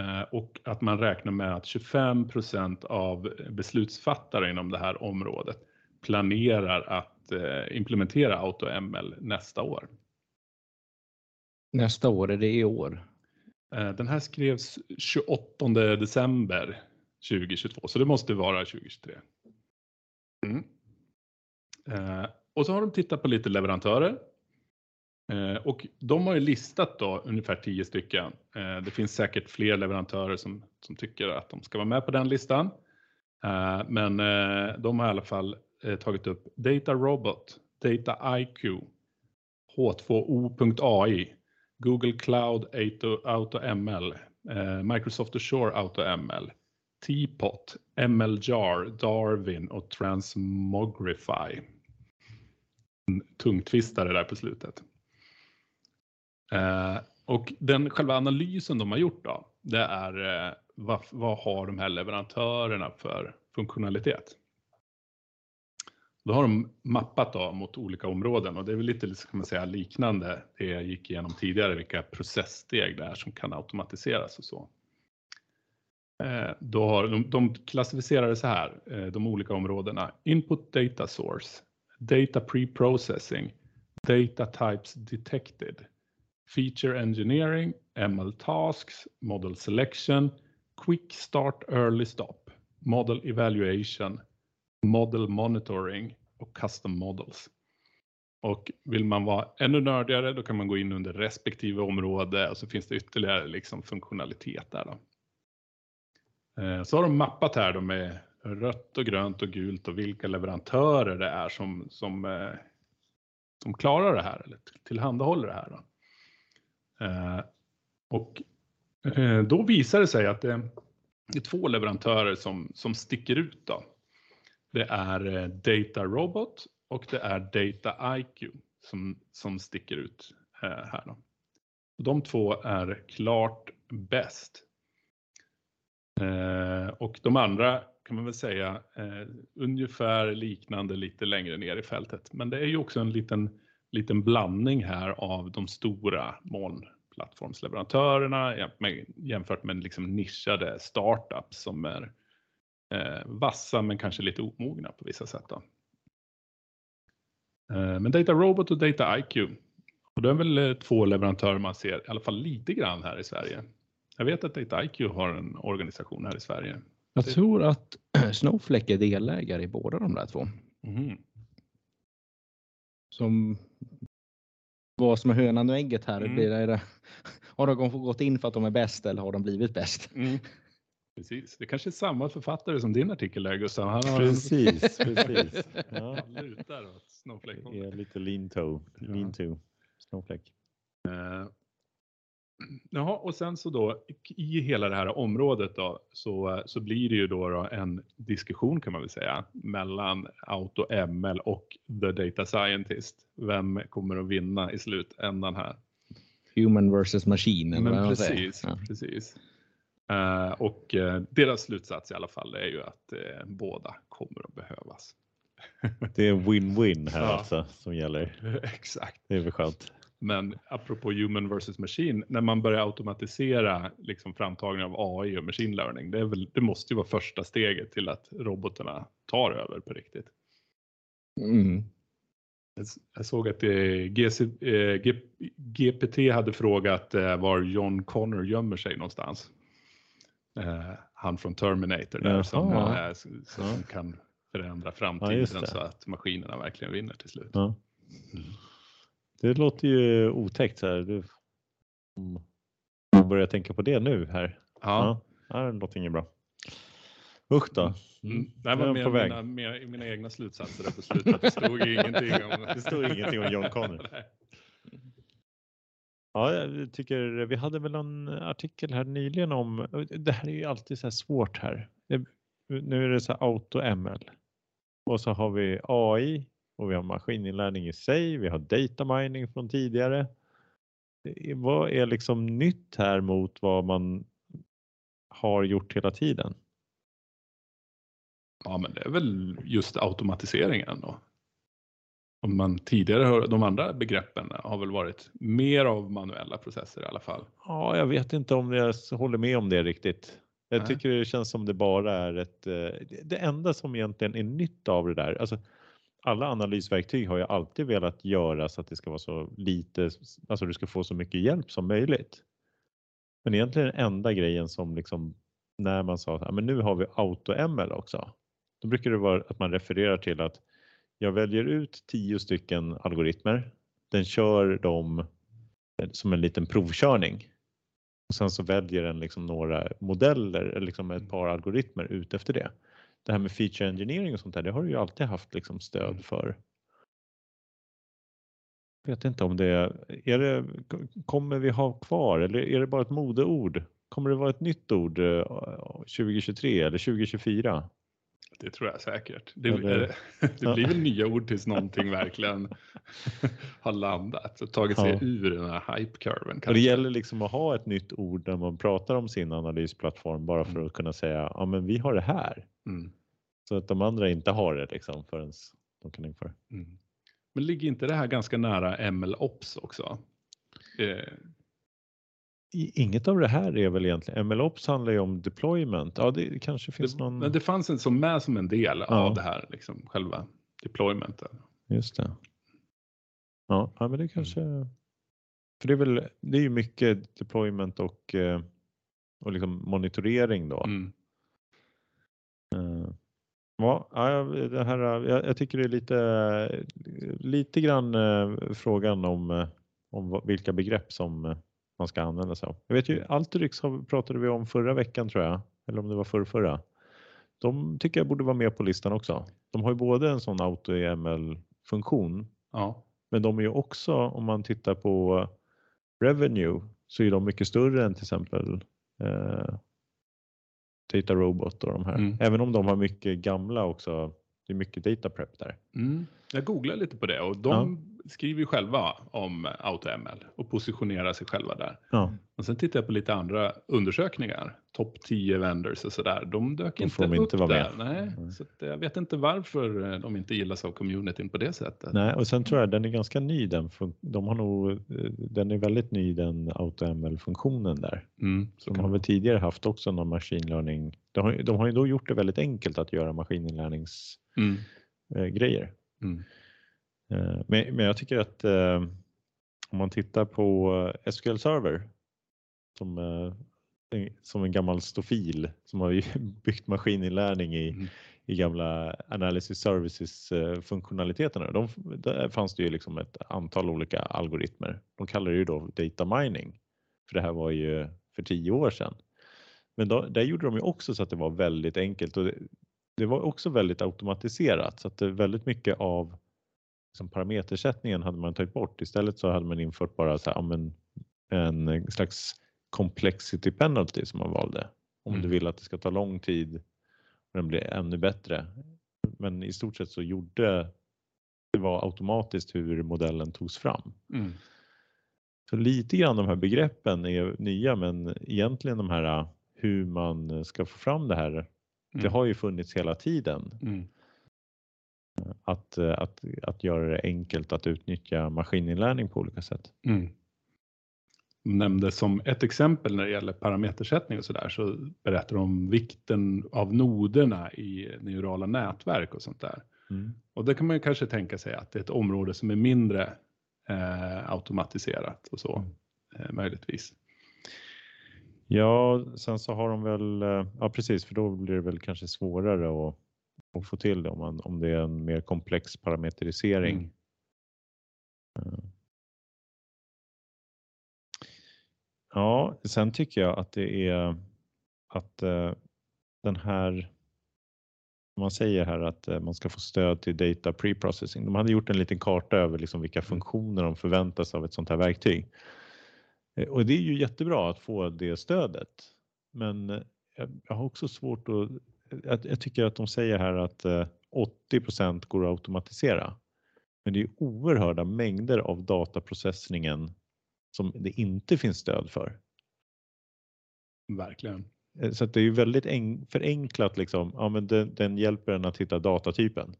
Eh, och att man räknar med att 25 procent av beslutsfattare inom det här området planerar att eh, implementera AutoML nästa år. Nästa år, är det i år? Eh, den här skrevs 28 december 2022, så det måste vara 2023. Mm. Och så har de tittat på lite leverantörer Eh, och de har ju listat då ungefär 10 stycken. Eh, det finns säkert fler leverantörer som, som tycker att de ska vara med på den listan. Eh, men de har i alla fall Eh, tagit upp Data Robot, Data IQ, H2O.ai, Google Cloud AutoML, eh, Microsoft Azure AutoML, Teapot, MLJAR, Darwin och Transmogrify. Tungtvistare där på slutet. Eh, och den själva analysen de har gjort då, det är eh, vad, vad har de här leverantörerna för funktionalitet? Då har de mappat då mot olika områden och det är väl lite kan man säga, liknande det jag gick igenom tidigare, vilka processsteg det är som kan automatiseras och så. Eh, då har, de, de klassificerar det så här, eh, de olika områdena. Input data source, data pre-processing, data types detected, feature engineering, ML tasks, model selection, quick start early stop, model evaluation, model monitoring och custom models. Och vill man vara ännu nördigare då kan man gå in under respektive område och så finns det ytterligare liksom funktionalitet där. Då. Eh, så har de mappat här då med rött och grönt och gult och vilka leverantörer det är som, som, eh, som klarar det här eller tillhandahåller det här. Då. Eh, och då visar det sig att det är två leverantörer som, som sticker ut. Då. Det är eh, Data Robot och det är Data IQ som, som sticker ut eh, här. Då. De två är klart bäst. Eh, och de andra kan man väl säga ungefär liknande lite längre ner i fältet. Men det är ju också en liten liten blandning här av de stora molnplattformsleverantörerna jämfört med liksom nischade startups som är eh, vassa men kanske lite omogna på vissa sätt. Då. Eh, men Data Robot och Data IQ, och det är väl eh, två leverantörer man ser i alla fall lite grann här i Sverige. Jag vet att Data IQ har en organisation här i Sverige. Jag tror att *clears throat* Snowflake är delägare i båda de där två. Mm som vad som är hönan och ägget här. Mm. Blir det, *laughs* har de gått in för att de är bäst eller har de blivit bäst? Mm. Precis, det kanske är samma författare som din artikel där Gustav. Han har precis, precis. *laughs* Ja. lutar åt Snowflake. Det är lite lean to, lean to Snowflake. Uh, Jaha, och sen så då i hela det här området då så, så blir det ju då, då en diskussion kan man väl säga mellan AutoML och the data scientist. Vem kommer att vinna i slutändan här? Human versus machine. Men precis, ja. precis. Uh, och uh, deras slutsats i alla fall är ju att uh, båda kommer att behövas. *laughs* Det är win-win här ja. alltså som gäller. *laughs* Exakt. Det är väl skönt. Men apropå human versus machine, när man börjar automatisera liksom framtagning av AI och machine learning, det, är väl, det måste ju vara första steget till att robotarna tar över på riktigt. Mm. Jag, såg att eh, GC, eh, GPT hade frågat eh, var John Connor gömmer sig någonstans. Eh, han från Terminator där Jaha. som, eh, som kan förändra framtiden ja, så att maskinerna verkligen vinner till slut. Ja. Mm. Det låter ju otäckt så här. Du börjar tänka på det nu här. Ja. ja det låter inget bra. Usch då. Mm. mm. Det var mer mina, mina, mina, egna slutsatser där på slutet. Det stod ingenting om, *laughs* det stod ingenting om John Connor. *laughs* Ja, jag tycker vi hade väl en artikel här nyligen om, det här är ju alltid så här svårt här. Nu är det så här auto-ML och så har vi AI och vi har maskininlärning i sig. Vi har data mining från tidigare vad är liksom nytt här mot vad man har gjort hela tiden? Ja, men det är väl just automatiseringen då. Om man tidigare hör, de andra begreppen har väl varit mer av manuella processer i alla fall. Ja, jag vet inte om jag håller med om det riktigt. Jag Nej. tycker det känns som det bara är ett, eh, det enda som egentligen är nytt av det där. Alltså, alla analysverktyg har ju alltid velat göra så att det ska vara så lite, alltså du ska få så mycket hjälp som möjligt. Men egentligen den enda grejen som liksom när man sa att men nu har vi AutoML också. Då brukar det vara att man refererar till att jag väljer ut tio stycken algoritmer. Den kör dem som en liten provkörning. Och sen så väljer den liksom några modeller eller liksom ett par algoritmer ut efter det. Det här med feature engineering och sånt där, det har du ju alltid haft liksom stöd mm. för. Jag vet inte om det är, det, kommer vi ha kvar eller är det bara ett modeord? Kommer det vara ett nytt ord 2023 eh, eller 2024? Det tror jag säkert. Det, det, det blir *laughs* väl nya ord tills någonting verkligen *laughs* har landat och tagit sig ja. ur den här hype-curven. Det gäller liksom att ha ett nytt ord när man pratar om sin analysplattform bara för mm. att kunna säga ja men vi har det här. Mm. Så att de andra inte har det liksom förrän de kan införa. Mm. Men ligger inte det här ganska nära MLOps också? Eh, Inget av det här är väl egentligen, MLOps handlar ju om deployment. Ja, det kanske finns det, någon. Men det fanns en som med som en del ja. av det här, liksom själva deploymenten. Just det. Ja, ja men det kanske. Mm. För det är väl, det är ju mycket deployment och, eh, och liksom monitorering då. Mm. Uh, ja, det här, jag, jag, tycker det är lite, lite grann uh, frågan om, om vilka begrepp som man ska använda sig av. Jag vet ju Alteryx pratade vi om förra veckan tror jag, eller om det var förra, förra. De tycker jag borde vara med på listan också. De har ju både en sån AutoML funktion, ja. men de är ju också om man tittar på Revenue så är de mycket större än till exempel eh, Data Robot och de här. Mm. Även om de har mycket gamla också. Det är mycket data prep där. Mm. Jag googlade lite på det och de ja skriver ju själva om AutoML och positionerar sig själva där. Ja. Och sen tittar jag på lite andra undersökningar, topp 10 vendors och sådär. De dök de inte de upp inte där. Nej, mm. så jag vet inte varför de inte gillas av communityn på det sättet. Nej, och sen tror jag den är ganska ny. Den, de har nog, den är väldigt ny den AutoML-funktionen där. Mm, så de har väl tidigare haft också någon machine learning. De har, de har ju då gjort det väldigt enkelt att göra maskininlärningsgrejer. Mm. Eh, men, men jag tycker att eh, om man tittar på SQL Server som, eh, som en gammal stofil som har *laughs* byggt maskininlärning i, mm. i gamla analysis services funktionaliteterna. De, där fanns det ju liksom ett antal olika algoritmer. De kallar det ju då data mining. För det här var ju för tio år sedan. Men då, där gjorde de ju också så att det var väldigt enkelt och det, det var också väldigt automatiserat så att det väldigt mycket av liksom parametersättningen hade man tagit bort. Istället så hade man infört bara så här, men, en slags complexity penalty som man valde. Om mm. du vill att det ska ta lång tid och den blir ännu bättre. Men i stort sett så gjorde det var automatiskt hur modellen togs fram. Mm. Så lite grann de här begreppen är nya men egentligen de här hur man ska få fram det här. Mm. Det har ju funnits hela tiden. Att, eh, att, att göra det enkelt att utnyttja maskininlärning på olika sätt. Mm. Nämnde som ett exempel när det gäller parametersättning och så där så berättar de om vikten av noderna i neurala nätverk och sånt där. Mm. Och det kan man ju kanske tänka sig att det är ett område som är mindre eh, automatiserat och så mm. eh, möjligtvis. Ja, sen så har de väl, eh, ja precis, för då blir det väl kanske svårare att att få till det om, man, om det är en mer komplex parametrisering. Mm. Eh. Ja, sen tycker jag att det är att eh, den här man säger här att eh, man ska få stöd till data preprocessing. De hade gjort en liten karta över liksom vilka mm. funktioner de förväntas av ett sånt här verktyg. Och det är ju jättebra att få det stödet. Men jag har också svårt att jag, jag, tycker att de säger här att 80 eh, går att automatisera. Men det är oerhörda mängder av dataprocessningen som det inte finns stöd för. Verkligen. Eh, så det är ju väldigt förenklat liksom. Ja, men den, den hjälper en att hitta datatypen.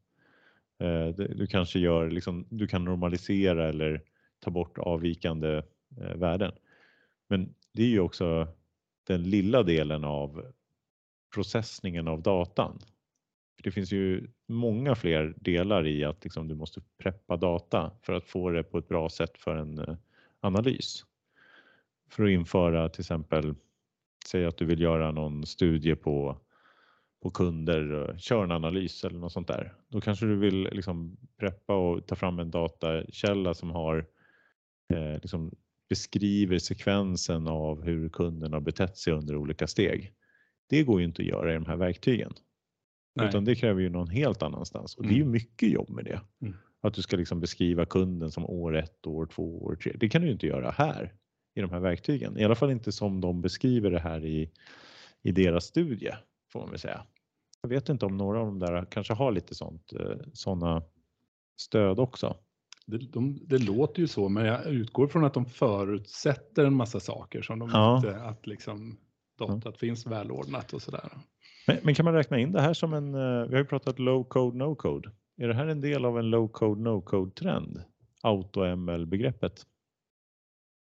Eh, du kanske gör liksom, du kan normalisera eller ta bort avvikande eh, värden. Men det är ju också den lilla delen av processningen av datan. Det finns ju många fler delar i att liksom du måste preppa data för att få det på ett bra sätt för en eh, analys. För att införa till exempel Säg att du vill göra någon studie på, på kunder, eh, kör en analys eller något sånt där. Då kanske du vill liksom preppa och ta fram en datakälla som har eh, liksom beskriver sekvensen av hur kunden har betett sig under olika steg. Det går ju inte att göra i de här verktygen. Nej. Utan det kräver ju någon helt annanstans och det är ju mm. mycket jobb med det. Mm. Att du ska liksom beskriva kunden som år ett, år två, år tre. Det kan du ju inte göra här i de här verktygen. I alla fall inte som de beskriver det här i, i deras studie får man väl säga. Jag vet inte om några av de där kanske har lite sånt, eh, sådana stöd också. Det, de, det låter ju så, men jag utgår från att de förutsätter en massa saker som de ja. inte, att liksom datat ja. finns välordnat och sådär. Men, men, kan man räkna in det här som en, eh, vi har ju pratat low code, no code. Är det här en del av en low code, no code trend? Auto-ML begreppet?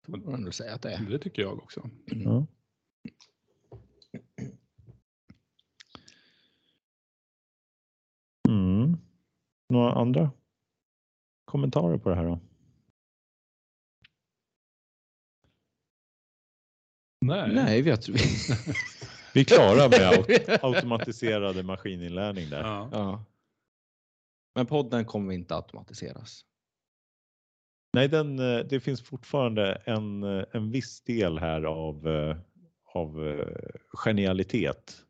får man ändå säga att det är. Det tycker jag också. Mm. Mm. Några andra kommentarer på det här då? Nej, Nej vi. *laughs* vi är klara med *laughs* automatiserade maskininlärning där. Ja. ja. Men podden kommer inte automatiseras. Nej, den, eh, det finns fortfarande en, eh, en viss del här av, eh, av genialitet.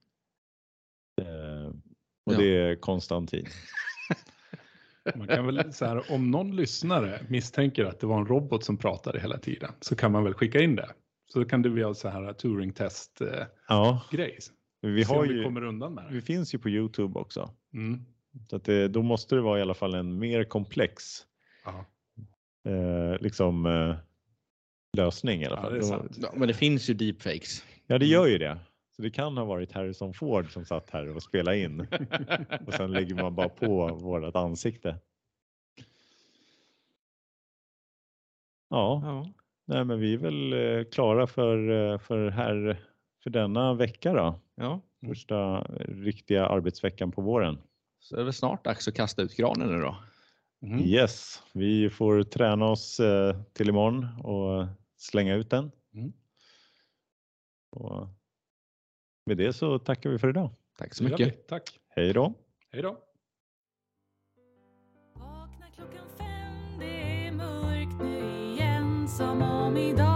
Och ja. det är Konstantin. *laughs* Man kan väl så här, om någon lyssnare misstänker att det var en robot som pratade hela tiden så kan man väl skicka in det. Så kan det bli så här Turing test ja. grej. Vi har ju, vi kommer undan med det. Vi finns ju på Youtube också. Mm. Så att det, då måste det vara i alla fall en mer komplex eh, liksom, eh, lösning i alla fall. Ja, det ja, men det finns ju deepfakes. Ja, det gör ju det. Så det kan ha varit Harrison Ford som satt här och spelade in *laughs* och sen lägger man bara på vårt ansikte. Ja, ja. Nej, men vi är väl eh, klara för, eh, för, här, för denna vecka då. Ja. Första riktiga arbetsveckan på våren. Så är det snart dags att kasta ut granen nu då. Mm. Yes, vi får träna oss eh, till imorgon och slänga ut den. Mm. Och med det så tackar vi för idag. Tack så mycket. Tack. Hej då. Hej då. Igen som om